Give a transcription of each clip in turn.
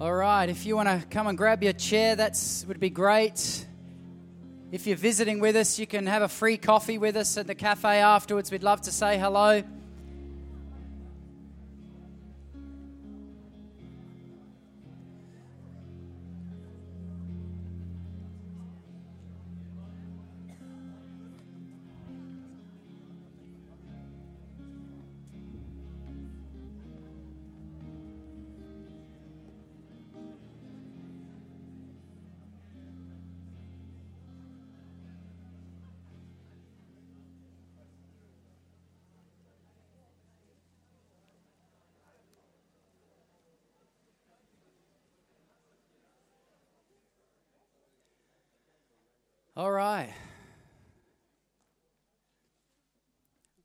All right, if you want to come and grab your chair, that would be great. If you're visiting with us, you can have a free coffee with us at the cafe afterwards. We'd love to say hello. All right.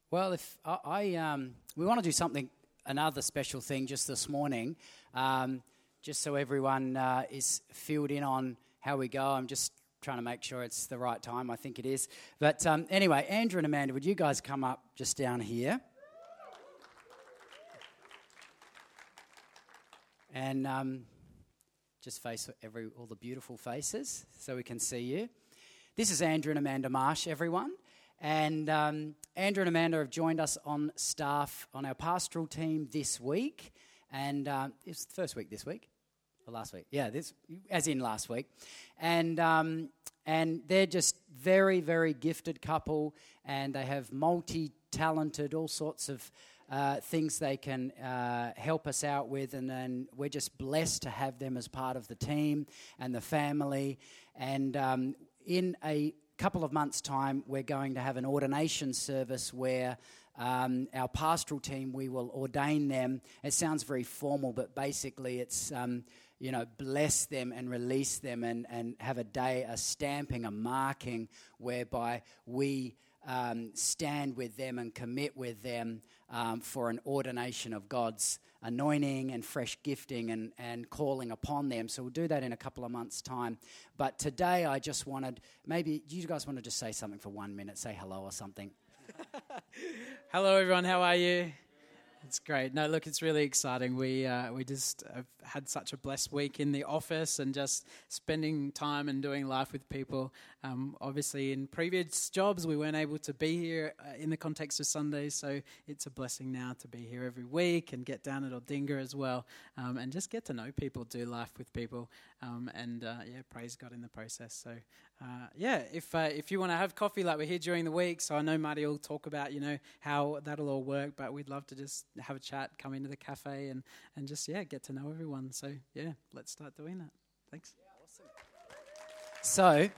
Well, if I, I um, we want to do something, another special thing just this morning, um, just so everyone uh, is filled in on how we go. I'm just trying to make sure it's the right time. I think it is. But um, anyway, Andrew and Amanda, would you guys come up just down here? And um, just face every all the beautiful faces so we can see you. This is Andrew and Amanda Marsh, everyone. And um, Andrew and Amanda have joined us on staff on our pastoral team this week. And um, it's the first week this week, or last week. Yeah, this, as in last week. And, um, and they're just very, very gifted couple, and they have multi talented, all sorts of uh, things they can uh, help us out with, and then we're just blessed to have them as part of the team and the family. And um, in a couple of months' time, we're going to have an ordination service where um, our pastoral team, we will ordain them. It sounds very formal, but basically it's, um, you know, bless them and release them and, and have a day, a stamping, a marking whereby we um, stand with them and commit with them um, for an ordination of God's anointing and fresh gifting and, and calling upon them. So we'll do that in a couple of months' time. But today I just wanted, maybe you guys want to just say something for one minute, say hello or something. hello, everyone. How are you? It's great. No, look, it's really exciting. We uh, we just have had such a blessed week in the office and just spending time and doing life with people. Um, obviously, in previous jobs, we weren't able to be here uh, in the context of Sundays, so it's a blessing now to be here every week and get down at Aldinga as well, um, and just get to know people, do life with people, um, and uh, yeah, praise God in the process. So uh, yeah, if uh, if you want to have coffee like we're here during the week, so I know Marty will talk about you know how that'll all work, but we'd love to just have a chat, come into the cafe, and and just yeah get to know everyone. So yeah, let's start doing that. Thanks. Yeah, awesome. So.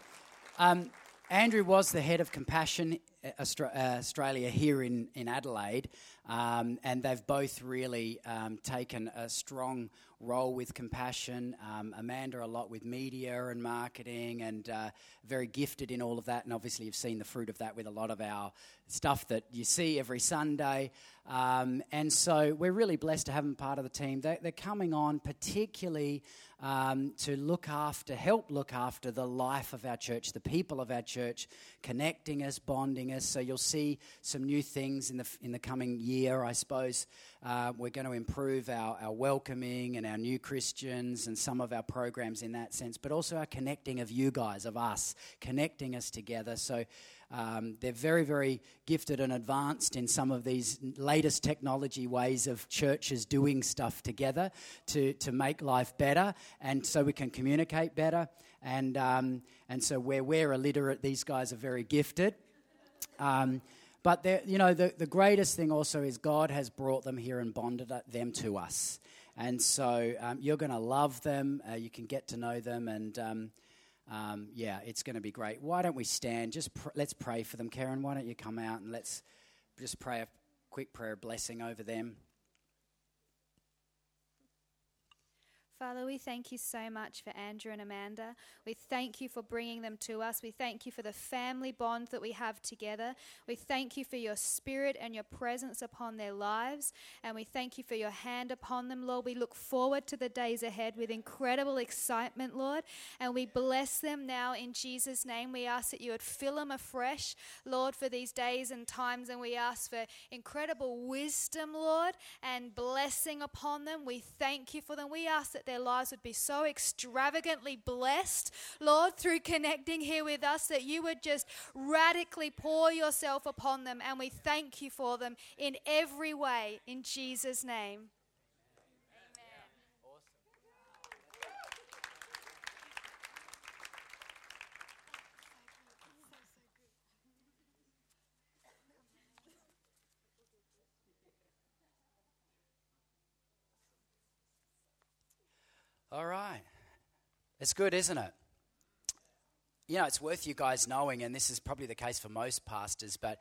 Um, Andrew was the head of Compassion uh, uh, Australia here in, in Adelaide, um, and they've both really um, taken a strong role with Compassion. Um, Amanda, a lot with media and marketing, and uh, very gifted in all of that. And obviously, you've seen the fruit of that with a lot of our stuff that you see every Sunday. Um, and so, we're really blessed to have them part of the team. They, they're coming on particularly um, to look after, help look after the life of our church, the people of our church, connecting us, bonding us. So you'll see some new things in the in the coming year, I suppose. Uh, we're going to improve our, our welcoming and our new Christians and some of our programs in that sense, but also our connecting of you guys, of us, connecting us together. So um, they're very, very gifted and advanced in some of these latest technology ways of churches doing stuff together to, to make life better and so we can communicate better. And, um, and so where we're illiterate, these guys are very gifted. Um, but you know, the, the greatest thing also is God has brought them here and bonded them to us. And so um, you're going to love them. Uh, you can get to know them, and um, um, yeah, it's going to be great. Why don't we stand? Just pr- let's pray for them. Karen, why don't you come out and let's just pray a quick prayer blessing over them. Father, we thank you so much for Andrew and Amanda. We thank you for bringing them to us. We thank you for the family bond that we have together. We thank you for your spirit and your presence upon their lives. And we thank you for your hand upon them, Lord. We look forward to the days ahead with incredible excitement, Lord. And we bless them now in Jesus' name. We ask that you would fill them afresh, Lord, for these days and times. And we ask for incredible wisdom, Lord, and blessing upon them. We thank you for them. We ask that their lives would be so extravagantly blessed, Lord, through connecting here with us, that you would just radically pour yourself upon them. And we thank you for them in every way, in Jesus' name. All right. It's good, isn't it? You know, it's worth you guys knowing, and this is probably the case for most pastors, but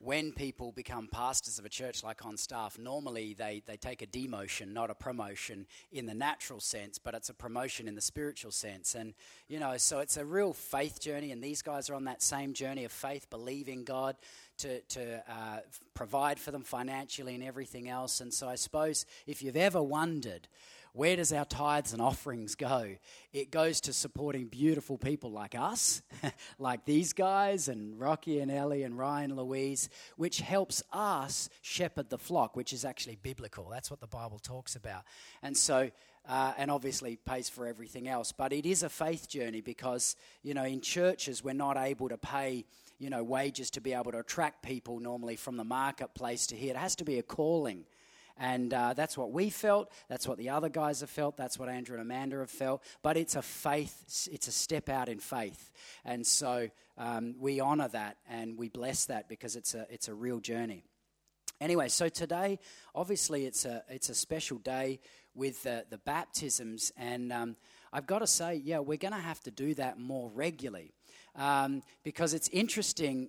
when people become pastors of a church like on staff, normally they, they take a demotion, not a promotion in the natural sense, but it's a promotion in the spiritual sense. And, you know, so it's a real faith journey, and these guys are on that same journey of faith, believing God to, to uh, provide for them financially and everything else. And so I suppose if you've ever wondered, where does our tithes and offerings go? It goes to supporting beautiful people like us, like these guys, and Rocky and Ellie and Ryan Louise, which helps us shepherd the flock, which is actually biblical. That's what the Bible talks about. And so, uh, and obviously pays for everything else. But it is a faith journey because, you know, in churches, we're not able to pay you know, wages to be able to attract people normally from the marketplace to here. It has to be a calling. And uh, that's what we felt. That's what the other guys have felt. That's what Andrew and Amanda have felt. But it's a faith, it's a step out in faith. And so um, we honor that and we bless that because it's a, it's a real journey. Anyway, so today, obviously, it's a, it's a special day with the, the baptisms. And um, I've got to say, yeah, we're going to have to do that more regularly um, because it's interesting.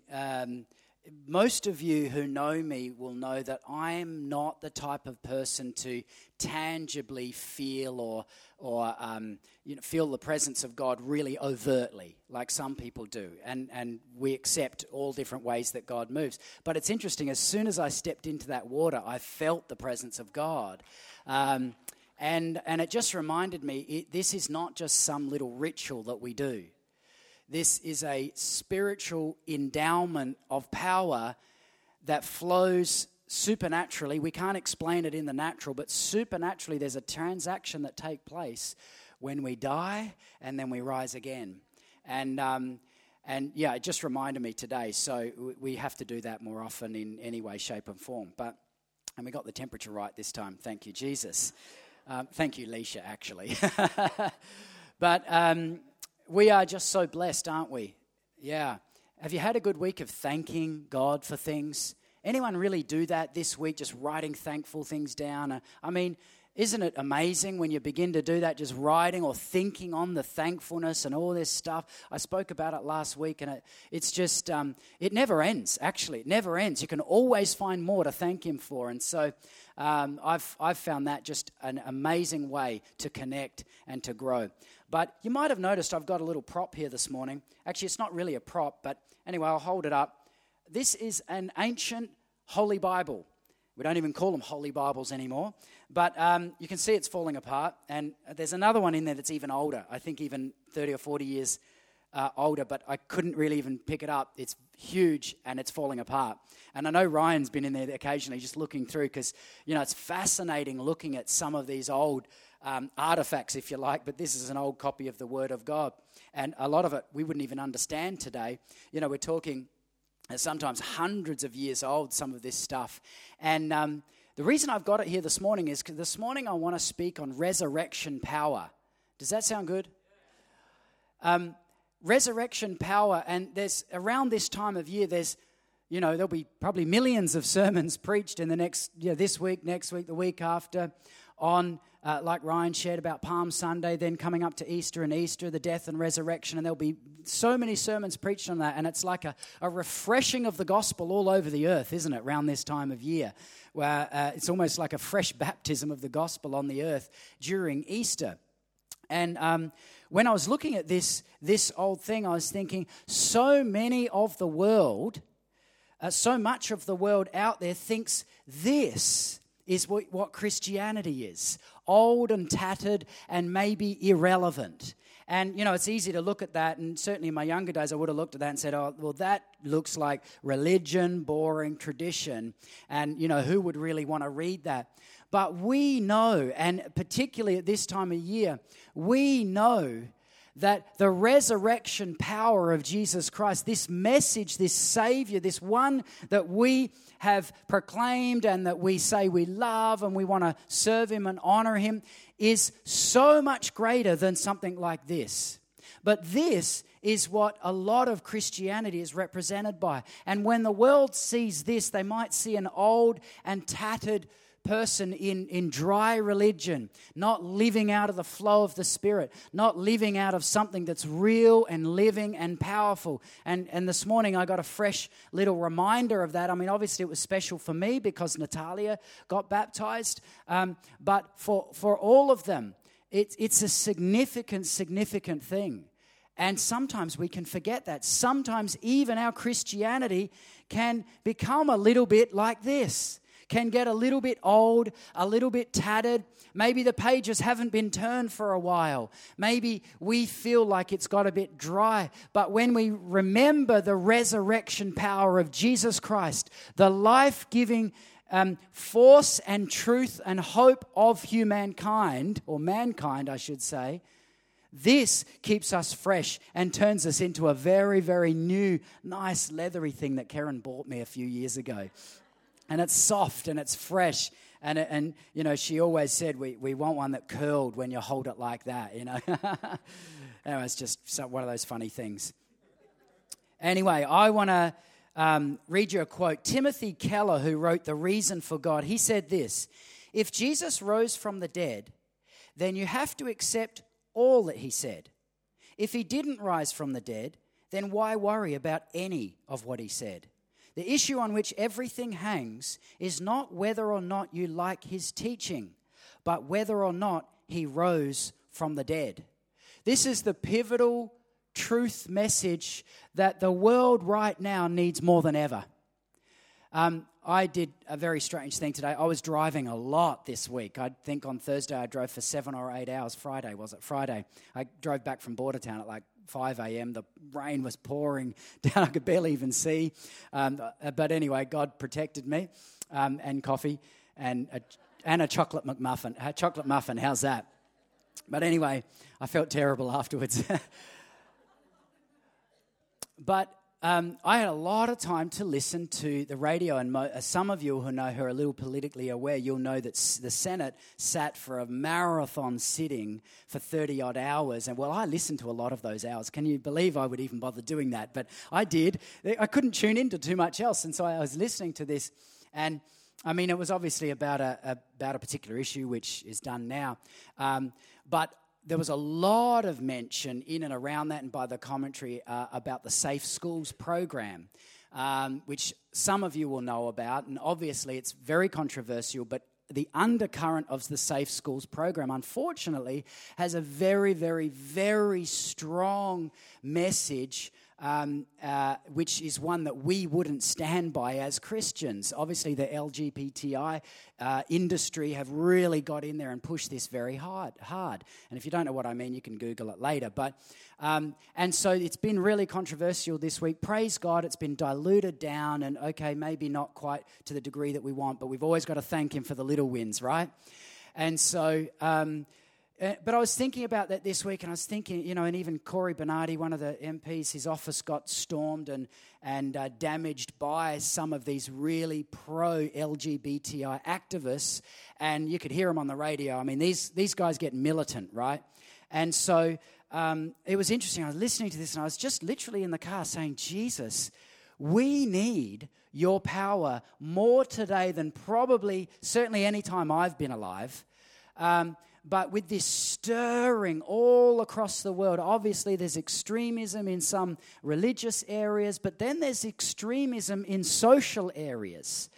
Most of you who know me will know that I am not the type of person to tangibly feel or, or um, you know, feel the presence of God really overtly, like some people do. And, and we accept all different ways that God moves. But it's interesting, as soon as I stepped into that water, I felt the presence of God. Um, and, and it just reminded me it, this is not just some little ritual that we do. This is a spiritual endowment of power that flows supernaturally. We can't explain it in the natural, but supernaturally, there's a transaction that takes place when we die and then we rise again. And, um, and yeah, it just reminded me today. So we have to do that more often in any way, shape, and form. But and we got the temperature right this time. Thank you, Jesus. Um, thank you, Leisha, actually. but um, we are just so blessed, aren't we? Yeah. Have you had a good week of thanking God for things? Anyone really do that this week, just writing thankful things down? Uh, I mean, isn't it amazing when you begin to do that, just writing or thinking on the thankfulness and all this stuff? I spoke about it last week, and it, it's just, um, it never ends, actually. It never ends. You can always find more to thank Him for. And so um, I've, I've found that just an amazing way to connect and to grow. But you might have noticed I've got a little prop here this morning. Actually, it's not really a prop, but anyway, I'll hold it up. This is an ancient Holy Bible. We don't even call them Holy Bibles anymore. But um, you can see it's falling apart. And there's another one in there that's even older. I think even 30 or 40 years uh, older, but I couldn't really even pick it up. It's huge and it's falling apart. And I know Ryan's been in there occasionally just looking through because, you know, it's fascinating looking at some of these old um, artifacts, if you like, but this is an old copy of the Word of God. And a lot of it we wouldn't even understand today. You know, we're talking sometimes hundreds of years old, some of this stuff. And um, the reason I've got it here this morning is because this morning I want to speak on resurrection power. Does that sound good? Um, resurrection power, and there's around this time of year, there's you know, there'll be probably millions of sermons preached in the next, yeah, this week, next week, the week after, on, uh, like Ryan shared about Palm Sunday, then coming up to Easter and Easter, the death and resurrection, and there'll be so many sermons preached on that. And it's like a, a refreshing of the gospel all over the earth, isn't it, around this time of year? Where uh, it's almost like a fresh baptism of the gospel on the earth during Easter. And um, when I was looking at this, this old thing, I was thinking so many of the world, uh, so much of the world out there thinks this is what, what Christianity is old and tattered and maybe irrelevant. And, you know, it's easy to look at that. And certainly in my younger days, I would have looked at that and said, oh, well, that looks like religion, boring, tradition. And, you know, who would really want to read that? But we know, and particularly at this time of year, we know that the resurrection power of Jesus Christ, this message, this Savior, this one that we have proclaimed and that we say we love and we want to serve Him and honor Him, is so much greater than something like this. But this is what a lot of Christianity is represented by. And when the world sees this, they might see an old and tattered person in, in dry religion, not living out of the flow of the Spirit, not living out of something that's real and living and powerful. And, and this morning I got a fresh little reminder of that. I mean, obviously it was special for me because Natalia got baptized, um, but for, for all of them, it, it's a significant, significant thing. And sometimes we can forget that. Sometimes even our Christianity can become a little bit like this can get a little bit old, a little bit tattered. Maybe the pages haven't been turned for a while. Maybe we feel like it's got a bit dry. But when we remember the resurrection power of Jesus Christ, the life giving um, force and truth and hope of humankind, or mankind, I should say, this keeps us fresh and turns us into a very, very new, nice, leathery thing that Karen bought me a few years ago and it's soft and it's fresh. And, and you know, she always said, we, we want one that curled when you hold it like that, you know. anyway, it's just one of those funny things. Anyway, I want to um, read you a quote. Timothy Keller, who wrote The Reason for God, he said this If Jesus rose from the dead, then you have to accept all that he said. If he didn't rise from the dead, then why worry about any of what he said? The issue on which everything hangs is not whether or not you like his teaching, but whether or not he rose from the dead. This is the pivotal truth message that the world right now needs more than ever. Um, I did a very strange thing today. I was driving a lot this week. I think on Thursday I drove for seven or eight hours. Friday, was it? Friday. I drove back from Bordertown at like 5 a.m. The rain was pouring down. I could barely even see. Um, uh, but anyway, God protected me um, and coffee and a, and a chocolate McMuffin. A chocolate muffin, how's that? But anyway, I felt terrible afterwards. but um, I had a lot of time to listen to the radio, and mo- uh, some of you who know who are a little politically aware, you'll know that s- the Senate sat for a marathon sitting for 30 odd hours. And well, I listened to a lot of those hours. Can you believe I would even bother doing that? But I did. I couldn't tune into too much else, and so I was listening to this. And I mean, it was obviously about a, about a particular issue, which is done now. Um, but there was a lot of mention in and around that and by the commentary uh, about the Safe Schools program, um, which some of you will know about. And obviously, it's very controversial, but the undercurrent of the Safe Schools program, unfortunately, has a very, very, very strong message um, uh, which is one that we wouldn't stand by as Christians. Obviously, the LGBTI uh, industry have really got in there and pushed this very hard. Hard, and if you don't know what I mean, you can Google it later. But um, and so it's been really controversial this week. Praise God, it's been diluted down, and okay, maybe not quite to the degree that we want, but we've always got to thank Him for the little wins, right? And so. Um, but I was thinking about that this week, and I was thinking, you know, and even Cory Bernardi, one of the MPs, his office got stormed and, and uh, damaged by some of these really pro LGBTI activists. And you could hear them on the radio. I mean, these, these guys get militant, right? And so um, it was interesting. I was listening to this, and I was just literally in the car saying, Jesus, we need your power more today than probably, certainly, any time I've been alive. Um, but with this stirring all across the world. Obviously, there's extremism in some religious areas, but then there's extremism in social areas.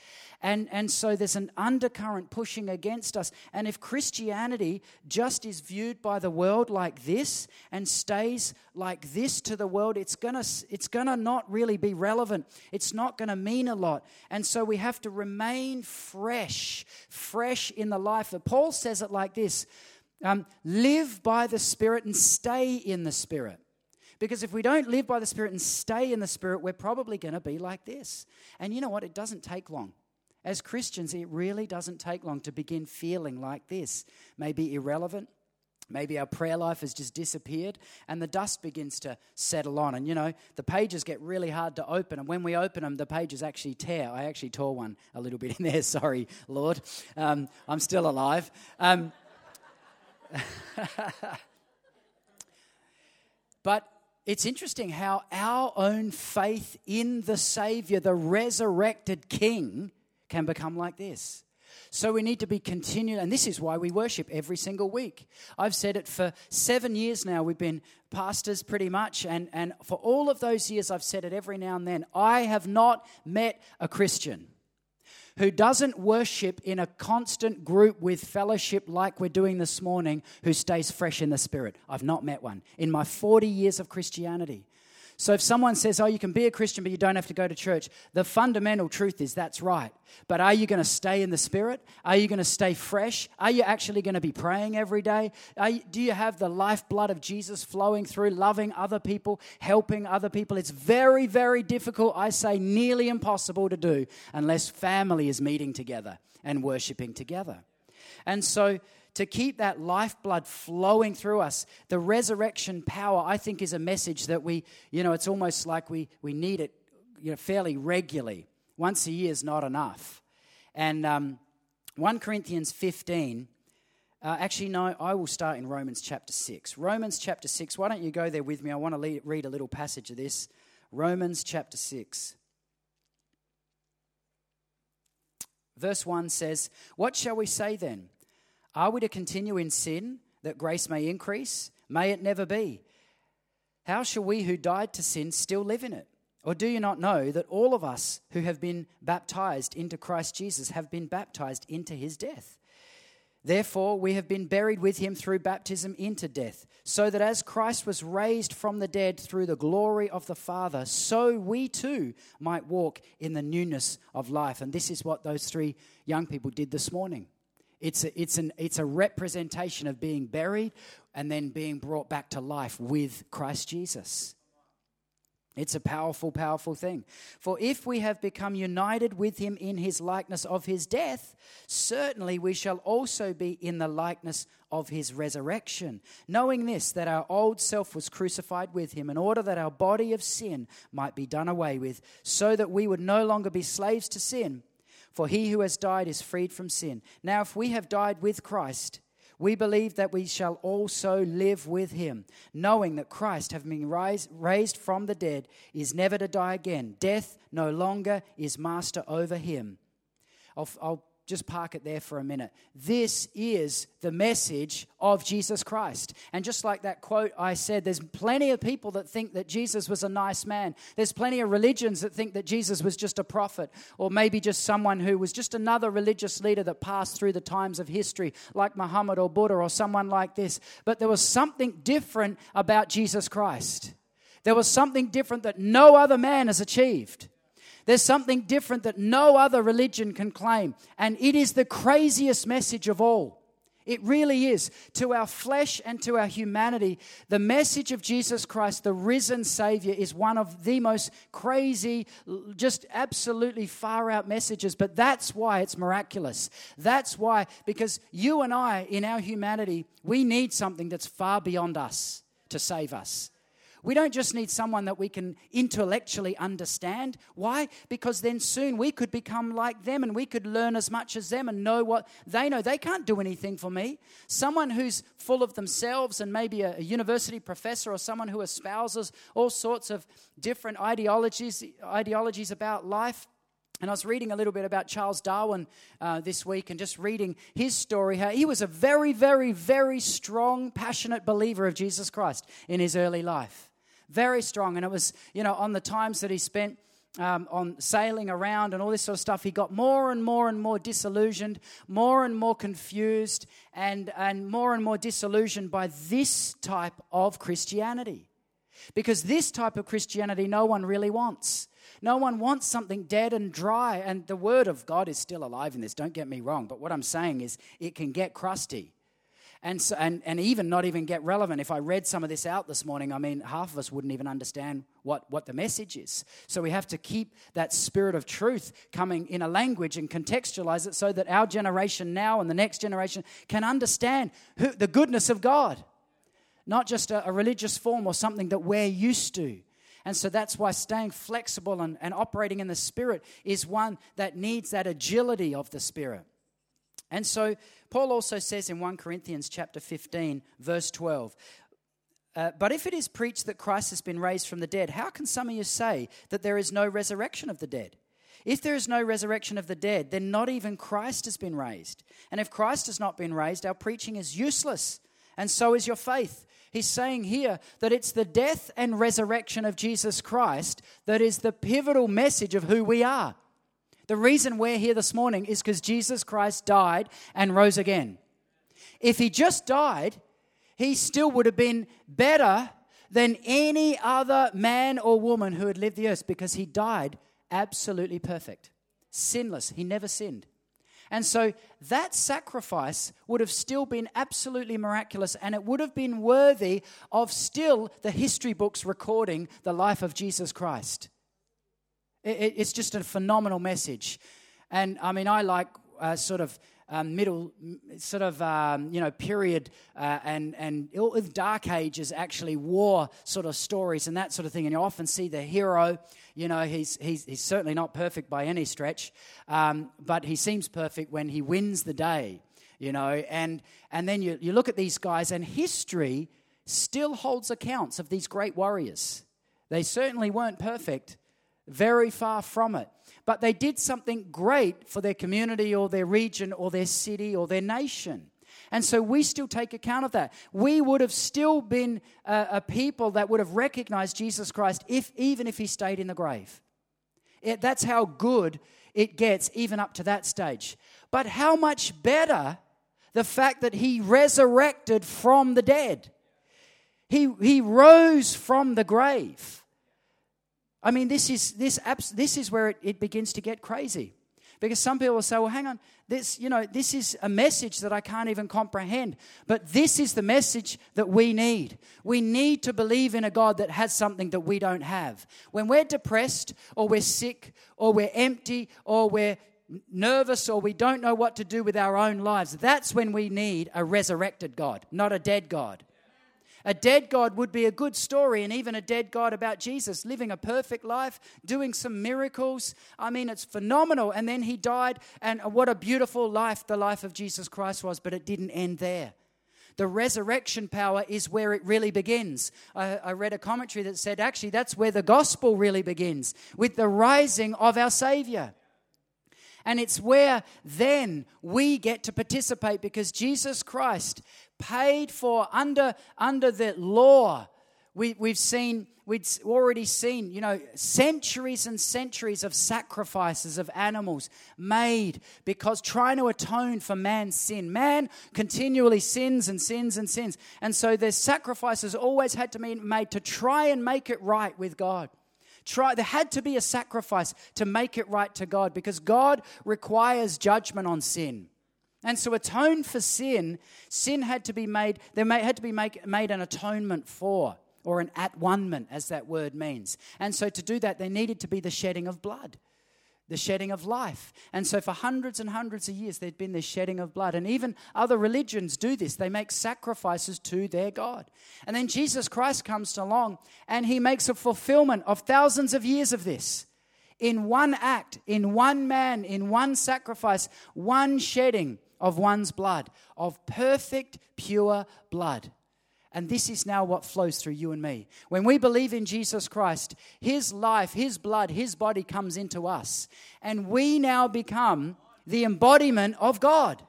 And, and so there's an undercurrent pushing against us. And if Christianity just is viewed by the world like this and stays like this to the world, it's going to it's gonna not really be relevant. It's not going to mean a lot. And so we have to remain fresh, fresh in the life. Paul says it like this Um, live by the Spirit and stay in the Spirit. Because if we don't live by the Spirit and stay in the Spirit, we're probably going to be like this. And you know what? It doesn't take long. As Christians, it really doesn't take long to begin feeling like this. Maybe irrelevant. Maybe our prayer life has just disappeared and the dust begins to settle on. And you know, the pages get really hard to open. And when we open them, the pages actually tear. I actually tore one a little bit in there. Sorry, Lord. Um, I'm still alive. Um, but it's interesting how our own faith in the Savior, the resurrected King, can become like this. So we need to be continued, and this is why we worship every single week. I've said it for seven years now. We've been pastors pretty much, and, and for all of those years, I've said it every now and then. I have not met a Christian who doesn't worship in a constant group with fellowship like we're doing this morning, who stays fresh in the spirit. I've not met one in my 40 years of Christianity. So if someone says, oh, you can be a Christian, but you don't have to go to church, the fundamental truth is that's right. But are you going to stay in the Spirit? Are you going to stay fresh? Are you actually going to be praying every day? You, do you have the lifeblood of Jesus flowing through, loving other people, helping other people? It's very, very difficult, I say nearly impossible to do unless family is meeting together and worshiping together. And so to keep that lifeblood flowing through us. The resurrection power, I think, is a message that we, you know, it's almost like we, we need it you know, fairly regularly. Once a year is not enough. And um, 1 Corinthians 15, uh, actually, no, I will start in Romans chapter 6. Romans chapter 6, why don't you go there with me? I want to read a little passage of this. Romans chapter 6. Verse 1 says, What shall we say then? Are we to continue in sin that grace may increase? May it never be. How shall we who died to sin still live in it? Or do you not know that all of us who have been baptized into Christ Jesus have been baptized into his death? Therefore, we have been buried with him through baptism into death, so that as Christ was raised from the dead through the glory of the Father, so we too might walk in the newness of life. And this is what those three young people did this morning. It's a, it's, an, it's a representation of being buried and then being brought back to life with Christ Jesus. It's a powerful, powerful thing. For if we have become united with him in his likeness of his death, certainly we shall also be in the likeness of his resurrection. Knowing this, that our old self was crucified with him, in order that our body of sin might be done away with, so that we would no longer be slaves to sin for he who has died is freed from sin. Now, if we have died with Christ, we believe that we shall also live with him, knowing that Christ, having been rise, raised from the dead, is never to die again. Death no longer is master over him. I'll, I'll just park it there for a minute. This is the message of Jesus Christ. And just like that quote I said, there's plenty of people that think that Jesus was a nice man. There's plenty of religions that think that Jesus was just a prophet, or maybe just someone who was just another religious leader that passed through the times of history, like Muhammad or Buddha or someone like this. But there was something different about Jesus Christ. There was something different that no other man has achieved. There's something different that no other religion can claim. And it is the craziest message of all. It really is. To our flesh and to our humanity, the message of Jesus Christ, the risen Savior, is one of the most crazy, just absolutely far out messages. But that's why it's miraculous. That's why, because you and I, in our humanity, we need something that's far beyond us to save us. We don't just need someone that we can intellectually understand. Why? Because then soon we could become like them and we could learn as much as them and know what they know. They can't do anything for me. Someone who's full of themselves and maybe a, university professor or someone who espouses all sorts of different ideologies, ideologies about life. And I was reading a little bit about Charles Darwin uh, this week and just reading his story. How he was a very, very, very strong, passionate believer of Jesus Christ in his early life very strong. And it was, you know, on the times that he spent um, on sailing around and all this sort of stuff, he got more and more and more disillusioned, more and more confused, and, and more and more disillusioned by this type of Christianity. Because this type of Christianity no one really wants. No one wants something dead and dry. And the Word of God is still alive in this, don't get me wrong. But what I'm saying is it can get crusty. And, so, and, and even not even get relevant. If I read some of this out this morning, I mean, half of us wouldn't even understand what, what the message is. So we have to keep that spirit of truth coming in a language and contextualize it so that our generation now and the next generation can understand who, the goodness of God, not just a, a religious form or something that we're used to. And so that's why staying flexible and, and operating in the Spirit is one that needs that agility of the Spirit. And so Paul also says in 1 Corinthians chapter 15, verse 12, uh, but if it is preached that Christ has been raised from the dead, how can some of you say that there is no resurrection of the dead? If there is no resurrection of the dead, then not even Christ has been raised. And if Christ has not been raised, our preaching is useless, and so is your faith. He's saying here that it's the death and resurrection of Jesus Christ that is the pivotal message of who we are. The reason we're here this morning is because Jesus Christ died and rose again. If he just died, he still would have been better than any other man or woman who had lived the earth because he died absolutely perfect, sinless. He never sinned. And so that sacrifice would have still been absolutely miraculous and it would have been worthy of still the history books recording the life of Jesus Christ. It's just a phenomenal message. And I mean, I like uh, sort of um, middle, sort of, um, you know, period uh, and, and dark ages, actually war sort of stories and that sort of thing. And you often see the hero, you know, he's, he's, he's certainly not perfect by any stretch, um, but he seems perfect when he wins the day, you know. And, and then you, you look at these guys, and history still holds accounts of these great warriors. They certainly weren't perfect, very far from it. But they did something great for their community or their region or their city or their nation. And so we still take account of that. We would have still been a, a people that would have recognized Jesus Christ if, even if he stayed in the grave. It, that's how good it gets, even up to that stage. But how much better the fact that he resurrected from the dead? He, he rose from the grave. I mean, this is, this, abs- this is where it, it begins to get crazy. Because some people will say, well, hang on, this, you know, this is a message that I can't even comprehend. But this is the message that we need. We need to believe in a God that has something that we don't have. When we're depressed or we're sick or we're empty or we're nervous or we don't know what to do with our own lives, that's when we need a resurrected God, not a dead God. A dead God would be a good story, and even a dead God about Jesus living a perfect life, doing some miracles. I mean, it's phenomenal. And then he died, and what a beautiful life the life of Jesus Christ was, but it didn't end there. The resurrection power is where it really begins. I, I, read a commentary that said actually that's where the gospel really begins, with the rising of our Savior. And it's where then we get to participate because Jesus Christ paid for under, under the law. We, we've seen, we've already seen, you know, centuries and centuries of sacrifices of animals made because trying to atone for man's sin. Man continually sins and sins and sins. And so there's sacrifices always had to be made to try and make it right with God. Try, there had to be a sacrifice to make it right to God because God requires judgment on sin. And so, atone for sin, sin had to be made, there had to be make, made an atonement for, or an at one as that word means. And so, to do that, there needed to be the shedding of blood, the shedding of life. And so, for hundreds and hundreds of years, there'd been this shedding of blood. And even other religions do this, they make sacrifices to their God. And then Jesus Christ comes along and he makes a fulfillment of thousands of years of this in one act, in one man, in one sacrifice, one shedding of one's blood, of perfect, pure blood. And this is now what flows through you and me. When we believe in Jesus Christ, His life, His blood, His body comes into us. And we now become the embodiment of God.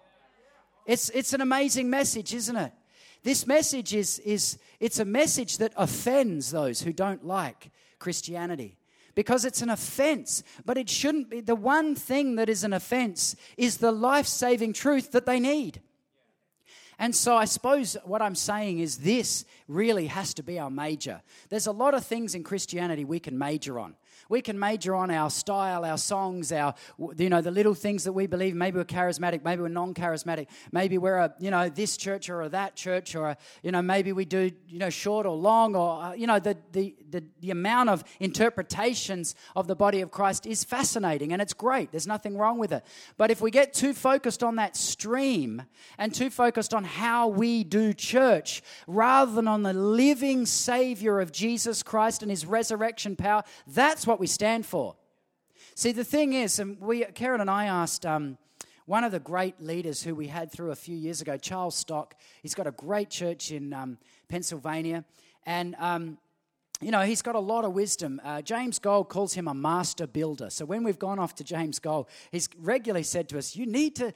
It's, it's an amazing message, isn't it? This message is, is it's a message that offends those who don't like Christianity because it's an offense. But it shouldn't be. The one thing that is an offense is the life saving truth that they need. And so I suppose what I'm saying is this really has to be our major. There's a lot of things in Christianity we can major on. We can major on our style, our songs, our you know the little things that we believe. Maybe we're charismatic, maybe we're non-charismatic, maybe we're a you know this church or a that church, or a, you know maybe we do you know short or long, or uh, you know the, the the the amount of interpretations of the body of Christ is fascinating and it's great. There's nothing wrong with it. But if we get too focused on that stream and too focused on how we do church rather than on the living Savior of Jesus Christ and His resurrection power, that's what we stand for. See, the thing is, and we, Karen and I asked um, one of the great leaders who we had through a few years ago, Charles Stock. He's got a great church in um, Pennsylvania, and um, you know, he's got a lot of wisdom. Uh, James Gold calls him a master builder. So when we've gone off to James Gold, he's regularly said to us, You need to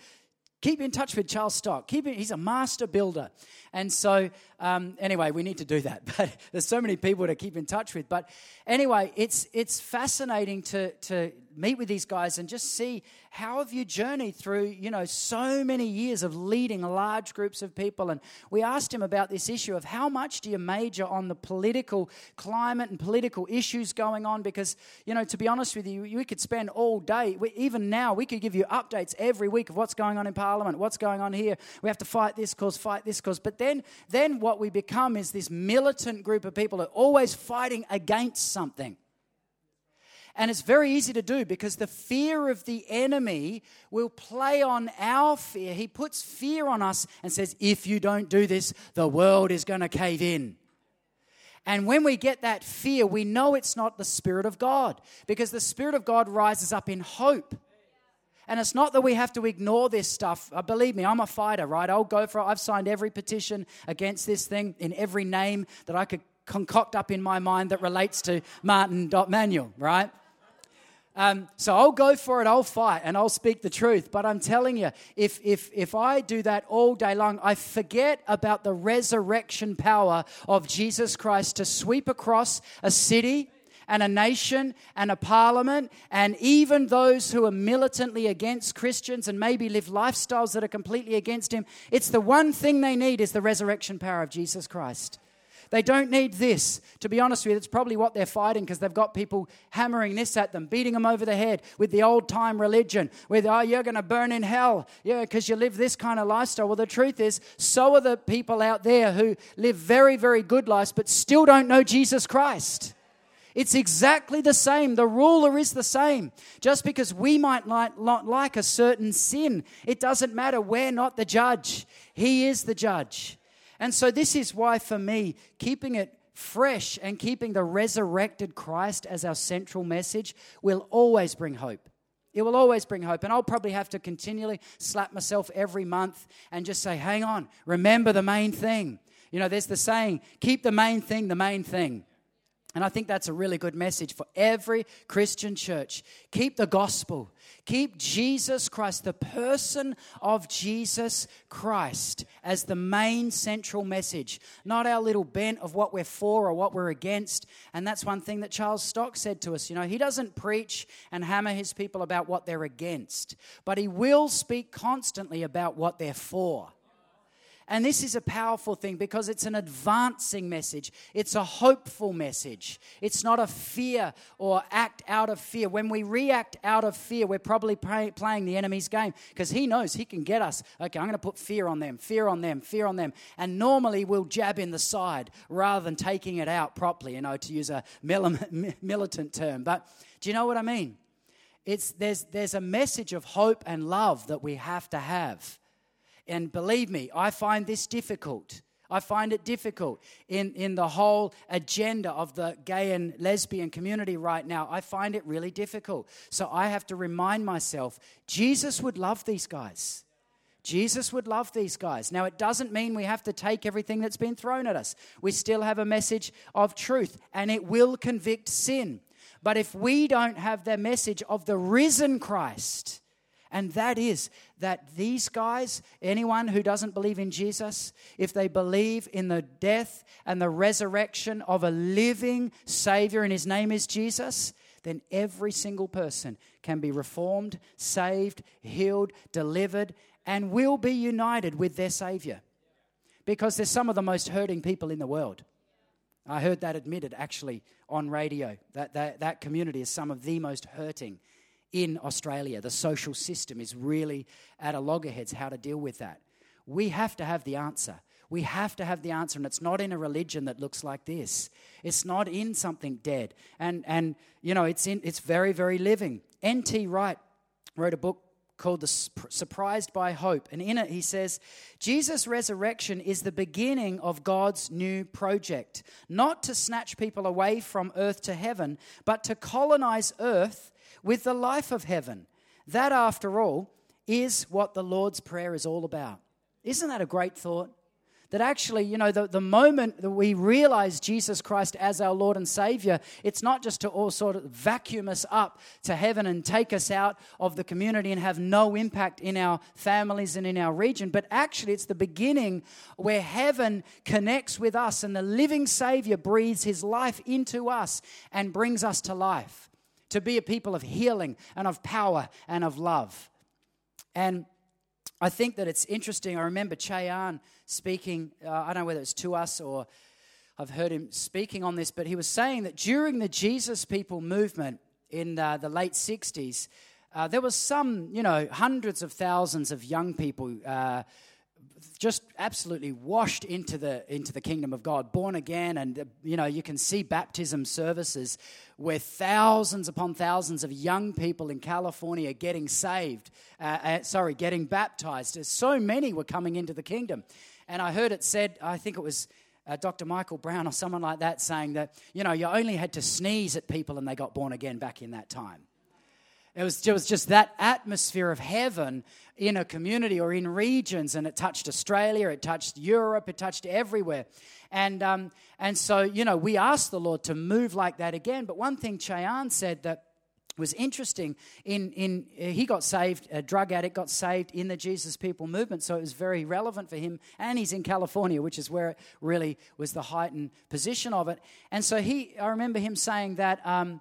keep in touch with Charles Stock. Keep in, he's a master builder. And so, um, anyway, we need to do that. But there's so many people to keep in touch with. But anyway, it's, it's fascinating to, to meet with these guys and just see how have you journeyed through, you know, so many years of leading large groups of people. And we asked him about this issue of how much do you major on the political climate and political issues going on? Because, you know, to be honest with you, we could spend all day, we, even now, we could give you updates every week of what's going on in Parliament, what's going on here. We have to fight this cause, fight this cause. But then, then what we become is this militant group of people that are always fighting against something. And it's very easy to do because the fear of the enemy will play on our fear. He puts fear on us and says, if you don't do this, the world is going to cave in. And when we get that fear, we know it's not the Spirit of God because the Spirit of God rises up in hope. And it's not that we have to ignore this stuff. Uh, believe me, I'm a fighter, right? I'll go for it. I've signed every petition against this thing in every name that I could concoct up in my mind that relates to Martin Manuel, right? Um, so I'll go for it, I'll fight, and I'll speak the truth. But I'm telling you, if, if, if I do that all day long, I forget about the resurrection power of Jesus Christ to sweep across a city and a nation and a parliament, and even those who are militantly against Christians and maybe live lifestyles that are completely against Him. It's the one thing they need is the resurrection power of Jesus Christ. They don't need this. To be honest with you, it's probably what they're fighting because they've got people hammering this at them, beating them over the head with the old time religion, with, oh, you're going to burn in hell, yeah, because you live this kind of lifestyle. Well, the truth is, so are the people out there who live very, very good lives but still don't know Jesus Christ. It's exactly the same. The ruler is the same. Just because we might not like a certain sin, it doesn't matter. We're not the judge, He is the judge. And so, this is why, for me, keeping it fresh and keeping the resurrected Christ as our central message will always bring hope. It will always bring hope. And I'll probably have to continually slap myself every month and just say, hang on, remember the main thing. You know, there's the saying, keep the main thing the main thing. And I think that's a really good message for every Christian church. Keep the gospel. Keep Jesus Christ, the person of Jesus Christ, as the main central message, not our little bent of what we're for or what we're against. And that's one thing that Charles Stock said to us. You know, he doesn't preach and hammer his people about what they're against, but he will speak constantly about what they're for. And this is a powerful thing because it's an advancing message. It's a hopeful message. It's not a fear or act out of fear. When we react out of fear, we're probably pay, playing the enemy's game because he knows he can get us. Okay, I'm going to put fear on them, fear on them, fear on them. And normally we'll jab in the side rather than taking it out properly, you know, to use a militant term. But do you know what I mean? It's, there's, there's a message of hope and love that we have to have. And believe me, I find this difficult. I find it difficult in, in the whole agenda of the gay and lesbian community right now. I find it really difficult. So I have to remind myself Jesus would love these guys. Jesus would love these guys. Now, it doesn't mean we have to take everything that's been thrown at us. We still have a message of truth, and it will convict sin. But if we don't have the message of the risen Christ, and that is that these guys, anyone who doesn't believe in Jesus, if they believe in the death and the resurrection of a living Savior and his name is Jesus, then every single person can be reformed, saved, healed, delivered, and will be united with their Savior. Because they're some of the most hurting people in the world. I heard that admitted actually on radio. That, that, that community is some of the most hurting in Australia. The social system is really at a loggerheads how to deal with that. We have to have the answer. We have to have the answer, and it's not in a religion that looks like this. It's not in something dead, and and you know it's in it's very very living. N.T. Wright wrote a book called the surprised by hope and in it he says jesus resurrection is the beginning of god's new project not to snatch people away from earth to heaven but to colonize earth with the life of heaven. That after all is what the lord's prayer is all about. Isn't that a great thought? That actually, you know, the, the moment that we realize Jesus Christ as our Lord and Savior, it's not just to all sort of vacuum us up to heaven and take us out of the community and have no impact in our families and in our region, but actually it's the beginning where heaven connects with us and the living Savior breathes his life into us and brings us to life, to be a people of healing and of power and of love. And I think that it's interesting. I remember Che Ahn speaking, uh, I don't know whether it's to us or I've heard him speaking on this, but he was saying that during the Jesus People movement in uh, the late 60s, uh, there was some, you know, hundreds of thousands of young people uh, just absolutely washed into the into the kingdom of God, born again, and uh, you know you can see baptism services where thousands upon thousands of young people in California getting saved, uh, uh, sorry, getting baptized. So many were coming into the kingdom, and I heard it said, I think it was. Uh, Dr. Michael Brown or someone like that saying that, you know, you only had to sneeze at people and they got born again back in that time. It was, it was just that atmosphere of heaven in a community or in regions, and it touched Australia, it touched Europe, it touched everywhere. And, um, and so, you know, we asked the Lord to move like that again. But one thing Che Ahn said that was interesting in, in he got saved a drug addict got saved in the jesus people movement so it was very relevant for him and he's in california which is where it really was the heightened position of it and so he i remember him saying that um,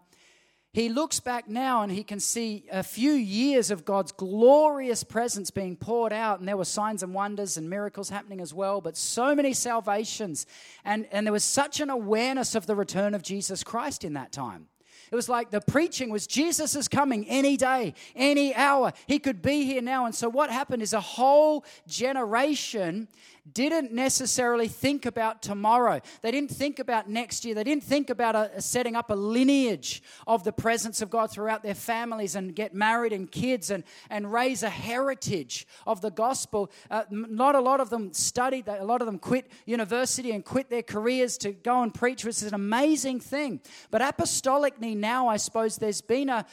he looks back now and he can see a few years of God's glorious presence being poured out, and there were signs and wonders and miracles happening as well, but so many salvations. And, and there was such an awareness of the return of Jesus Christ in that time. It was like the preaching was Jesus is coming any day, any hour. He could be here now. And so what happened is a whole generation didn't necessarily think about tomorrow. They didn't think about next year. They didn't think about a, a setting up a lineage of the presence of God throughout their families and get married and kids and, and raise a heritage of the gospel. Uh, not a lot of them studied, a lot of them quit university and quit their careers to go and preach, which is an amazing thing. But apostolically now, I suppose there's been a,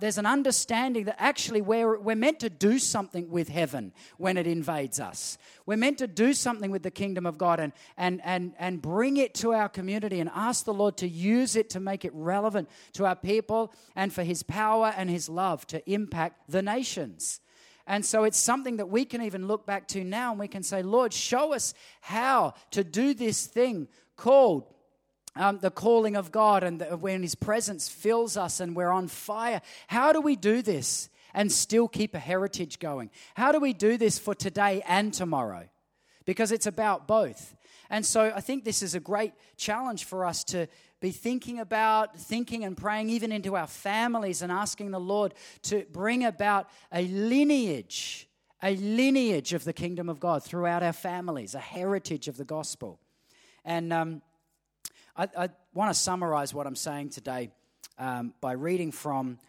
there's an understanding that actually we're, we're meant to do something with heaven when it invades us. We're meant to do something with the kingdom of God and, and, and, and bring it to our community and ask the Lord to use it to make it relevant to our people and for His power and His love to impact the nations. And so it's something that we can even look back to now and we can say, Lord, show us how to do this thing called um, the calling of God and the, when His presence fills us and we're on fire. How do we do this? and still keep a heritage going? How do we do this for today and tomorrow? Because it's about both. And so I think this is a great challenge for us to be thinking about, thinking and praying even into our families and asking the Lord to bring about a lineage, a lineage of the kingdom of God throughout our families, a heritage of the gospel. And um, I, I want to summarize what I'm saying today um, by reading from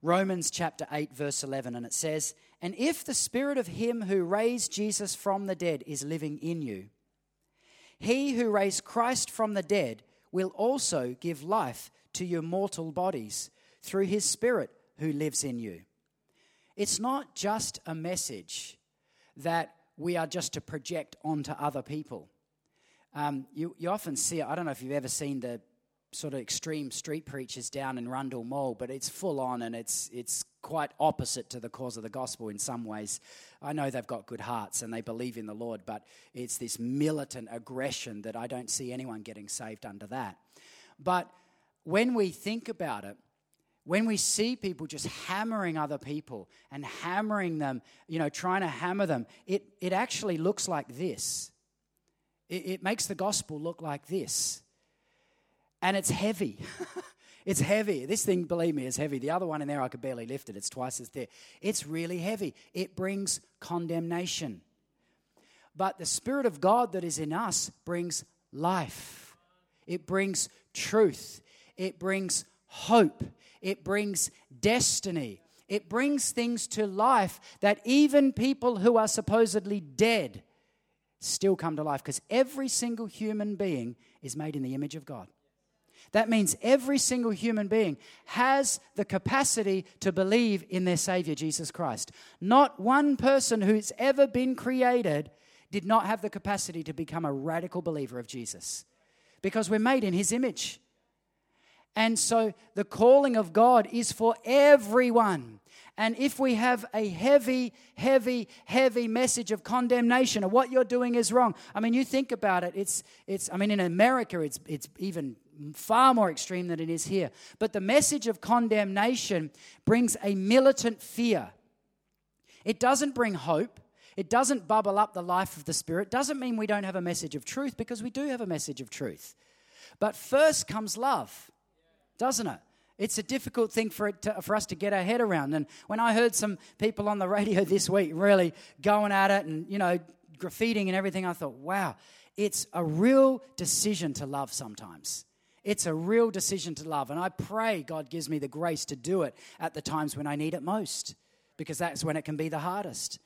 Romans chapter 8, verse 11, and it says, And if the spirit of him who raised Jesus from the dead is living in you, he who raised Christ from the dead will also give life to your mortal bodies through his spirit who lives in you. It's not just a message that we are just to project onto other people. Um, you, you often see, I don't know if you've ever seen the sort of extreme street preachers down in Rundle Mall, but it's full on and it's it's quite opposite to the cause of the gospel in some ways. I know they've got good hearts and they believe in the Lord, but it's this militant aggression that I don't see anyone getting saved under that. But when we think about it, when we see people just hammering other people and hammering them, you know, trying to hammer them, it, it actually looks like this. It, it makes the gospel look like this and it's heavy. it's heavy. This thing, believe me, is heavy. The other one in there, I could barely lift it. It's twice as thick. It's really heavy. It brings condemnation. But the Spirit of God that is in us brings life, it brings truth, it brings hope, it brings destiny. It brings things to life that even people who are supposedly dead still come to life because every single human being is made in the image of God. That means every single human being has the capacity to believe in their Savior, Jesus Christ. Not one person who's ever been created did not have the capacity to become a radical believer of Jesus because we're made in His image. And so the calling of God is for everyone. And if we have a heavy, heavy, heavy message of condemnation of what you're doing is wrong, I mean, you think about it. It's, it's. I mean, in America, it's, it's even far more extreme than it is here. But the message of condemnation brings a militant fear. It doesn't bring hope. It doesn't bubble up the life of the Spirit. Doesn't mean we don't have a message of truth because we do have a message of truth. But first comes love, doesn't it? It's a difficult thing for, it to, for us to get our head around. And when I heard some people on the radio this week really going at it and, you know, graffitiing and everything, I thought, wow, it's a real decision to love sometimes. It's a real decision to love. And I pray God gives me the grace to do it at the times when I need it most, because that's when it can be the hardest.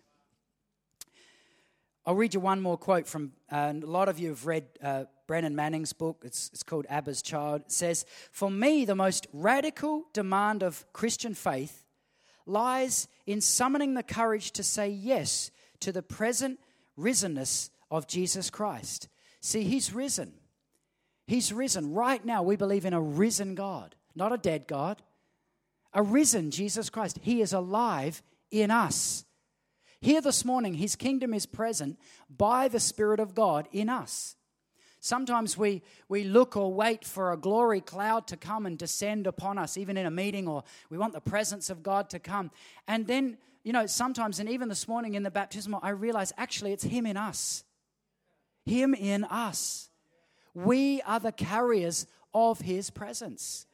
I'll read you one more quote from uh, a lot of you have read uh, Brennan Manning's book. It's, it's called Abba's Child. It says, For me, the most radical demand of Christian faith lies in summoning the courage to say yes to the present risenness of Jesus Christ. See, He's risen. He's risen. Right now, we believe in a risen God, not a dead God. A risen Jesus Christ. He is alive in us. Here this morning, His kingdom is present by the Spirit of God in us. Sometimes we, we look or wait for a glory cloud to come and descend upon us, even in a meeting, or we want the presence of God to come. And then, you know, sometimes, and even this morning in the baptismal, I realize actually it's Him in us. Him in us. We are the carriers of His presence.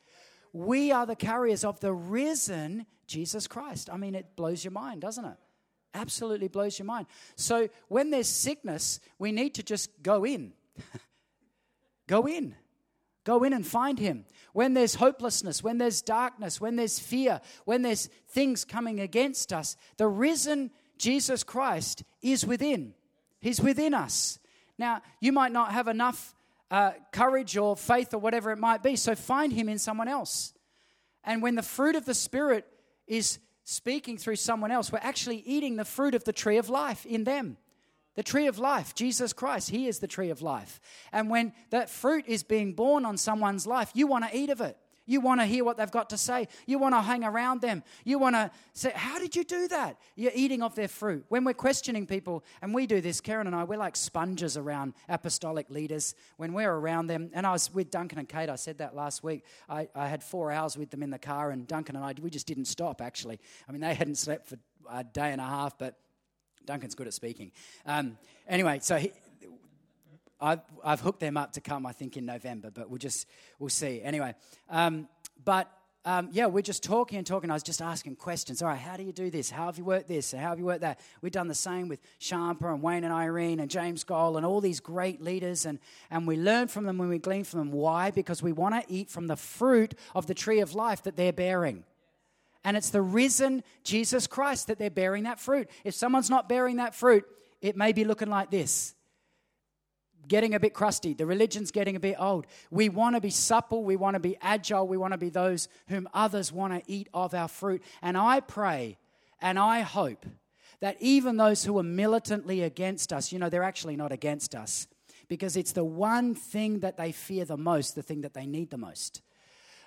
We are the carriers of the risen Jesus Christ. I mean, it blows your mind, doesn't it? Absolutely blows your mind. So when there's sickness, we need to just go in. go in. Go in and find him. When there's hopelessness, when there's darkness, when there's fear, when there's things coming against us, the risen Jesus Christ is within. He's within us. Now, you might not have enough uh, courage or faith or whatever it might be, so find him in someone else. And when the fruit of the Spirit is speaking through someone else, we're actually eating the fruit of the tree of life in them. The tree of life, Jesus Christ, He is the tree of life. And when that fruit is being born on someone's life, you want to eat of it. You want to hear what they've got to say. You want to hang around them. You want to say, How did you do that? You're eating off their fruit. When we're questioning people, and we do this, Karen and I, we're like sponges around apostolic leaders. When we're around them, and I was with Duncan and Kate, I said that last week. I, I had four hours with them in the car, and Duncan and I, we just didn't stop, actually. I mean, they hadn't slept for a day and a half, but Duncan's good at speaking. Um, anyway, so he, I've, I've hooked them up to come, I think, in November, but we'll just, we'll see. Anyway, um, but um, yeah, we're just talking and talking. I was just asking questions. All right, how do you do this? How have you worked this? How have you worked that? We've done the same with Shampa and Wayne and Irene and James Goll and all these great leaders. And, and we learn from them when we glean from them. Why? Because we want to eat from the fruit of the tree of life that they're bearing. And it's the risen Jesus Christ that they're bearing that fruit. If someone's not bearing that fruit, it may be looking like this getting a bit crusty. The religion's getting a bit old. We want to be supple. We want to be agile. We want to be those whom others want to eat of our fruit. And I pray and I hope that even those who are militantly against us, you know, they're actually not against us because it's the one thing that they fear the most, the thing that they need the most.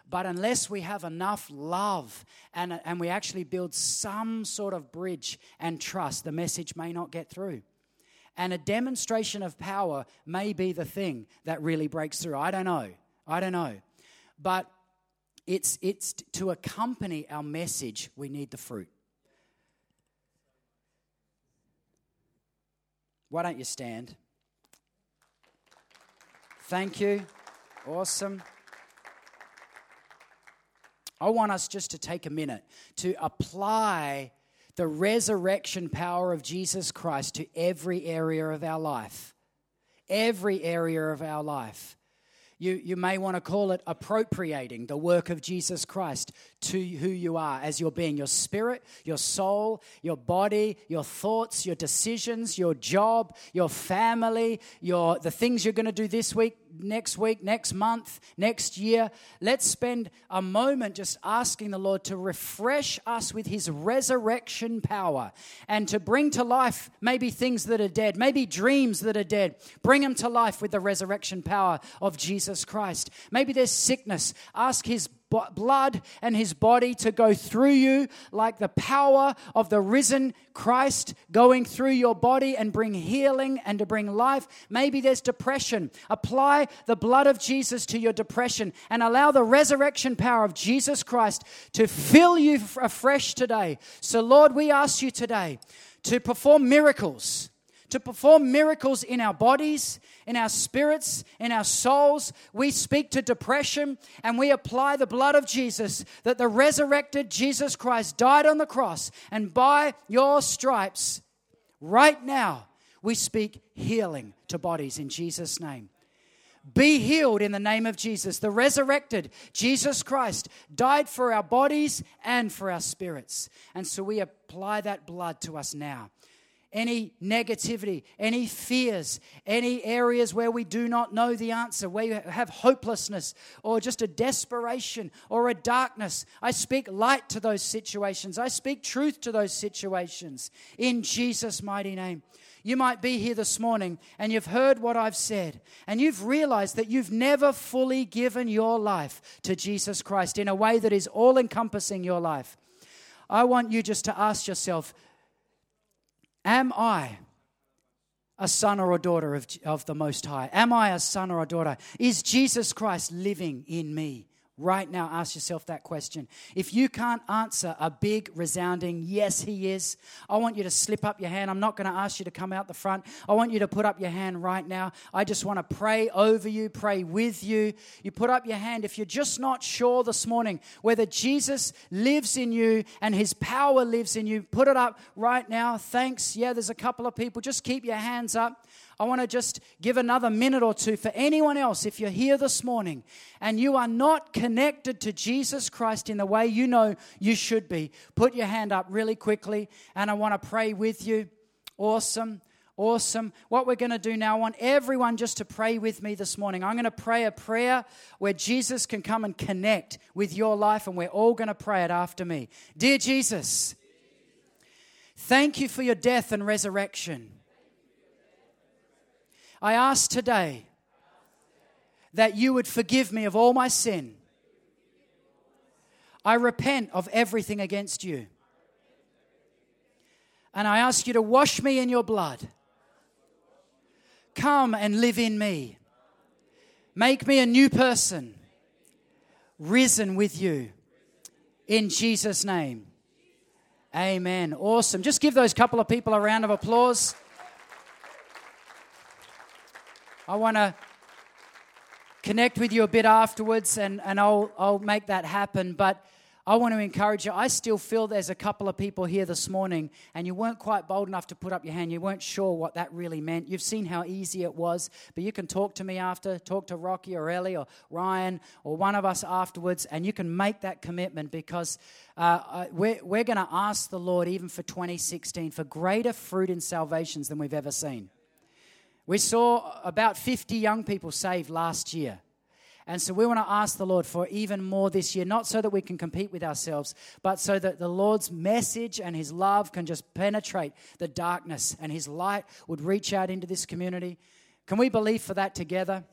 But unless we have enough love and, and we actually build some sort of bridge and trust, the message may not get through. And a demonstration of power may be the thing that really breaks through. I don't know. I don't know. But it's, it's to accompany our message, we need the fruit. Why don't you stand? Thank you. Awesome. I want us just to take a minute to apply the resurrection power of Jesus Christ to every area of our life. Every area of our life. You, you may want to call it appropriating the work of Jesus Christ to who you are as your being your spirit, your soul, your body, your thoughts, your decisions, your job, your family, your, the things you're going to do this week, next week, next month, next year. Let's spend a moment just asking the Lord to refresh us with his resurrection power and to bring to life maybe things that are dead, maybe dreams that are dead. Bring them to life with the resurrection power of Jesus Christ. Maybe there's sickness. Ask his blood and his body to go through you like the power of the risen Christ going through your body and bring healing and to bring life. Maybe there's depression. Apply the blood of Jesus to your depression and allow the resurrection power of Jesus Christ to fill you afresh today. So, Lord, we ask you today to perform miracles to perform miracles in our bodies, in our spirits, in our souls. We speak to depression and we apply the blood of Jesus that the resurrected Jesus Christ died on the cross. And by your stripes, right now, we speak healing to bodies in Jesus' name. Be healed in the name of Jesus. The resurrected Jesus Christ died for our bodies and for our spirits. And so we apply that blood to us now any negativity, any fears, any areas where we do not know the answer, where you have hopelessness or just a desperation or a darkness. I speak light to those situations. I speak truth to those situations in Jesus' mighty name. You might be here this morning and you've heard what I've said, and you've realized that you've never fully given your life to Jesus Christ in a way that is all encompassing your life. I want you just to ask yourself Am I a son or a daughter of, of the Most High? Am I a son or a daughter? Is Jesus Christ living in me? Right now, ask yourself that question. If you can't answer a big, resounding yes, he is, I want you to slip up your hand. I'm not going to ask you to come out the front. I want you to put up your hand right now. I just want to pray over you, pray with you. You put up your hand if you're just not sure this morning whether Jesus lives in you and his power lives in you. Put it up right now. Thanks. Yeah, there's a couple of people. Just keep your hands up. I want to just give another minute or two for anyone else. If you're here this morning and you are not connected to Jesus Christ in the way you know you should be, put your hand up really quickly and I want to pray with you. Awesome. Awesome. What we're going to do now, I want everyone just to pray with me this morning. I'm going to pray a prayer where Jesus can come and connect with your life, and we're all going to pray it after me. Dear Jesus, thank you for your death and resurrection. I ask today that you would forgive me of all my sin. I repent of everything against you. And I ask you to wash me in your blood. Come and live in me. Make me a new person, risen with you. In Jesus' name. Amen. Awesome. Just give those couple of people a round of applause. I want to connect with you a bit afterwards and, and I'll, I'll make that happen. But I want to encourage you. I still feel there's a couple of people here this morning and you weren't quite bold enough to put up your hand. You weren't sure what that really meant. You've seen how easy it was, but you can talk to me after, talk to Rocky or Ellie or Ryan or one of us afterwards, and you can make that commitment because uh, we're, we're going to ask the Lord, even for 2016, for greater fruit in salvations than we've ever seen. We saw about 50 young people saved last year. And so we want to ask the Lord for even more this year, not so that we can compete with ourselves, but so that the Lord's message and His love can just penetrate the darkness and His light would reach out into this community. Can we believe for that together?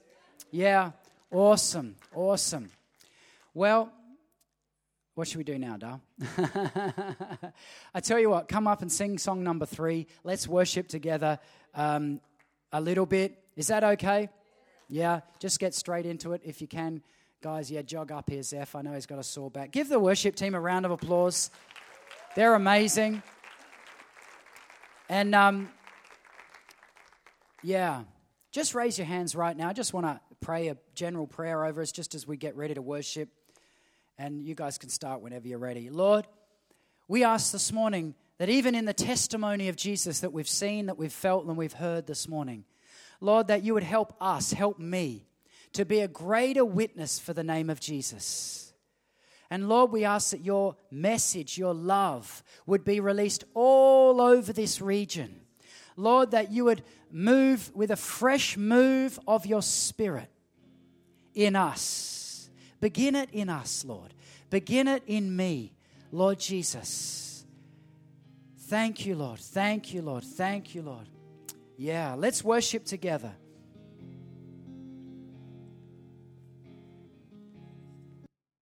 Yeah, awesome, awesome. Well, what should we do now, Dar? I tell you what, come up and sing song number three. Let's worship together. Um, a little bit. Is that okay? Yeah, just get straight into it if you can. Guys, yeah, jog up here, Zeph. I know he's got a sore back. Give the worship team a round of applause. They're amazing. And um, yeah, just raise your hands right now. I just want to pray a general prayer over us just as we get ready to worship. and you guys can start whenever you're ready. Lord, we ask this morning that even in the testimony of Jesus that we've seen, that we've felt, and we've heard this morning, Lord, that you would help us, help me to be a greater witness for the name of Jesus. And Lord, we ask that your message, your love, would be released all over this region. Lord, that you would move with a fresh move of your spirit in us. Begin it in us, Lord. Begin it in me, Lord Jesus. Thank you, Lord. Thank you, Lord. Thank you, Lord. Yeah, let's worship together.